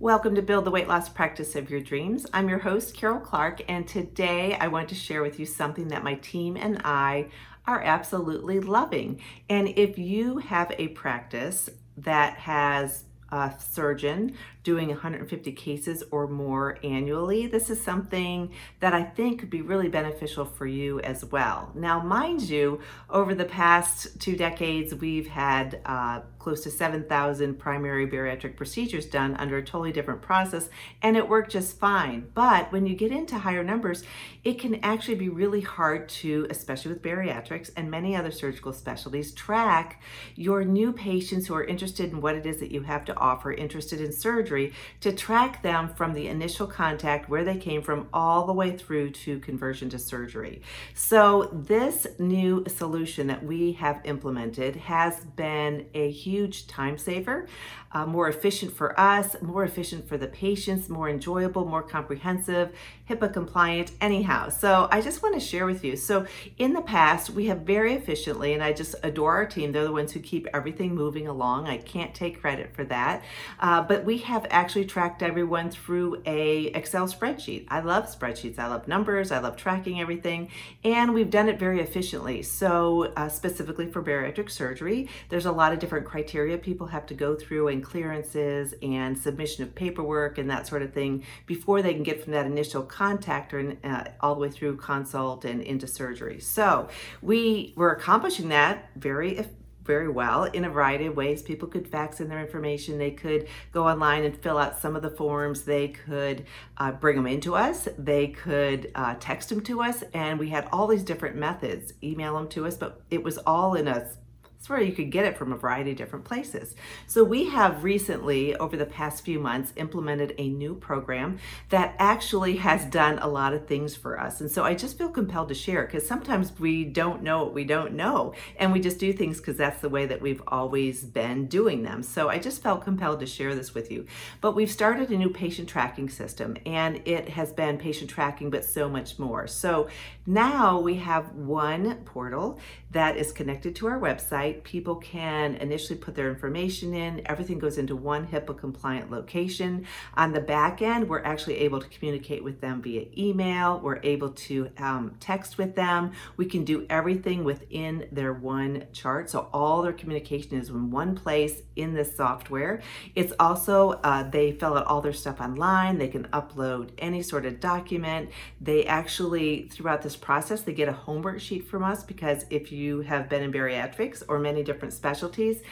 Welcome to Build the Weight Loss Practice of Your Dreams. I'm your host, Karol Clark, and today I want to share with you something that my team and I are absolutely loving. And if you have a practice that has a surgeon doing 150 cases or more annually, this is something that I think could be really beneficial for you as well. Now, mind you, over the past two decades, we've had uh, close to 7,000 primary bariatric procedures done under a totally different process, and it worked just fine. But when you get into higher numbers, it can actually be really hard to, especially with bariatrics and many other surgical specialties, track your new patients who are interested in what it is that you have to offer, interested in surgery, to track them from the initial contact, where they came from, all the way through to conversion to surgery. So, this new solution that we have implemented has been a huge time saver, uh, more efficient for us, more efficient for the patients, more enjoyable, more comprehensive, HIPAA compliant, anyhow. So I just want to share with you. So in the past, we have very efficiently, and I just adore our team. They're the ones who keep everything moving along. I can't take credit for that. Uh, but we have actually tracked everyone through a Excel spreadsheet. I love spreadsheets. I love numbers. I love tracking everything. And we've done it very efficiently. So uh, specifically for bariatric surgery, there's a lot of different criteria people have to go through and clearances and submission of paperwork and that sort of thing before they can get from that initial contact or uh, all the way through consult and into surgery. So we were accomplishing that very very well in a variety of ways. People could fax in their information. They could go online and fill out some of the forms. They could uh, bring them into us. They could uh, text them to us. And we had all these different methods, email them to us, but it was all in a it's where you could get it from a variety of different places. So we have recently, over the past few months, implemented a new program that actually has done a lot of things for us. And so I just feel compelled to share because sometimes we don't know what we don't know. And we just do things because that's the way that we've always been doing them. So I just felt compelled to share this with you. But we've started a new patient tracking system and it has been patient tracking, but so much more. So now we have one portal that is connected to our website people can initially put their information in. Everything goes into one HIPAA compliant location. On the back end, we're actually able to communicate with them via email. We're able to um, text with them. We can do everything within their one chart. So all their communication is in one place in this software. It's also, uh, they fill out all their stuff online. They can upload any sort of document. They actually, throughout this process, they get a homework sheet from us because if you have been in bariatrics or many different specialties.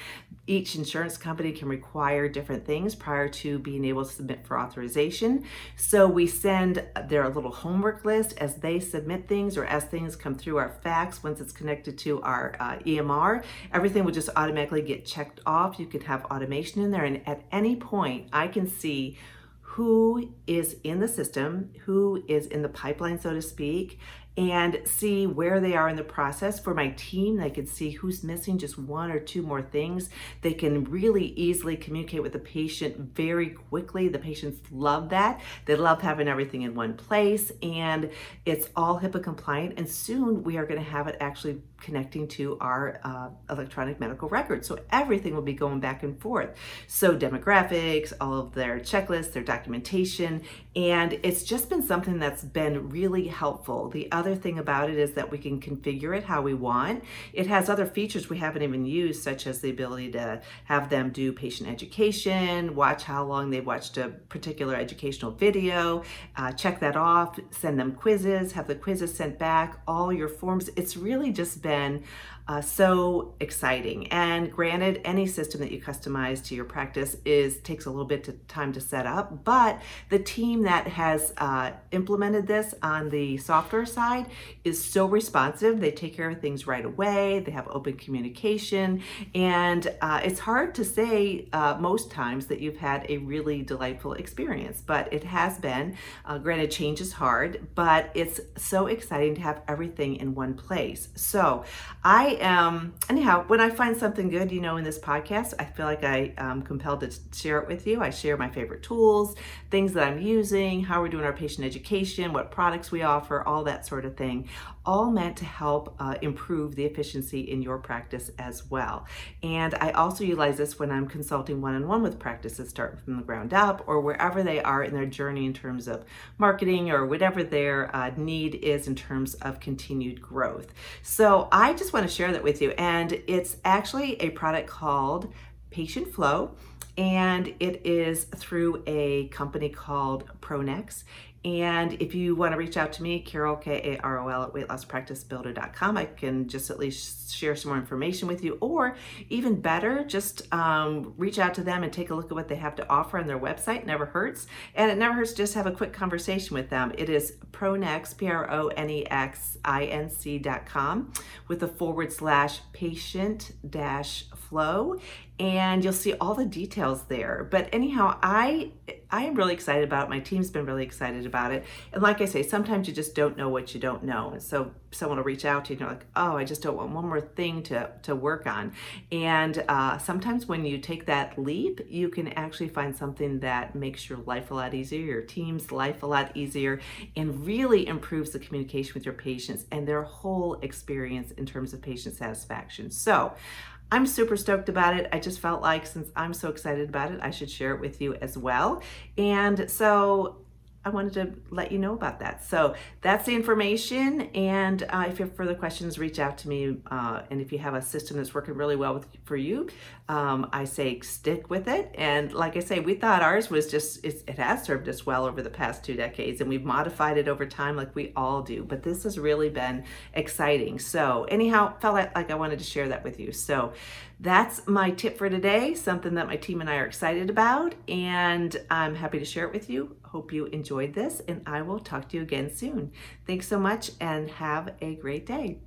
Each insurance company can require different things prior to being able to submit for authorization. So we send their little homework list as they submit things or as things come through our fax once it's connected to our uh, EMR. Everything will just automatically get checked off. You can have automation in there, and at any point, I can see who is in the system, who is in the pipeline, so to speak, and see where they are in the process. For my team, they can see who's missing just one or two more things. They can really easily communicate with the patient very quickly. The patients love that. They love having everything in one place, and it's all HIPAA compliant. And soon we are going to have it actually connecting to our uh, electronic medical record. So everything will be going back and forth. So demographics, all of their checklists, their documentation, and it's just been something that's been really helpful. The other thing about it is that we can configure it how we want. It has other features we haven't even used, such as the ability to have them do patient education, watch how long they've watched a particular educational video, uh, check that off, send them quizzes, have the quizzes sent back, all your forms. It's really just been uh, so exciting. And granted, any system that you customize to your practice is takes a little bit of time to set up, but the team that has uh, implemented this on the software side is so responsive. They take care of things right away. They have open communication, and uh, it's hard to say uh, most times that you've had a really delightful experience, but it has been. Uh, granted, change is hard, but it's so exciting to have everything in one place. So I I am, anyhow, when I find something good, you know, in this podcast, I feel like I am compelled to share it with you. I share my favorite tools, things that I'm using, how we're doing our patient education, what products we offer, all that sort of thing, all meant to help uh, improve the efficiency in your practice as well. And I also utilize this when I'm consulting one on one with practices starting from the ground up or wherever they are in their journey in terms of marketing or whatever their uh, need is in terms of continued growth. So I just want to share that with you. And it's actually a product called Patient Flow and it is through a company called Pronex. And if you want to reach out to me, Karol, K A R O L, at weightlosspracticebuilder.com, I can just at least share some more information with you. Or even better, just um, reach out to them and take a look at what they have to offer on their website. Never hurts. And it never hurts just have a quick conversation with them. It is Pronex, P R O N E X I N C.com with a forward slash patient dash flow and you'll see all the details there. But anyhow, I I am really excited about it. My team's been really excited about it. And like I say, sometimes you just don't know what you don't know. So someone will reach out to you and you're like, oh, I just don't want one more thing to, to work on. And uh, sometimes when you take that leap, you can actually find something that makes your life a lot easier, your team's life a lot easier, and really improves the communication with your patients and their whole experience in terms of patient satisfaction. So I'm super stoked about it. I just felt like since I'm so excited about it, I should share it with you as well. And so I wanted to let you know about that. So that's the information. And uh, if you have further questions, reach out to me. Uh, and if you have a system that's working really well with, for you, um, I say stick with it. And like I say, we thought ours was just, it has served us well over the past two decades and we've modified it over time like we all do. But this has really been exciting. So, anyhow, felt like, like I wanted to share that with you. So, that's my tip for today, something that my team and I are excited about. And I'm happy to share it with you. Hope you enjoyed this, and I will talk to you again soon. Thanks so much and have a great day.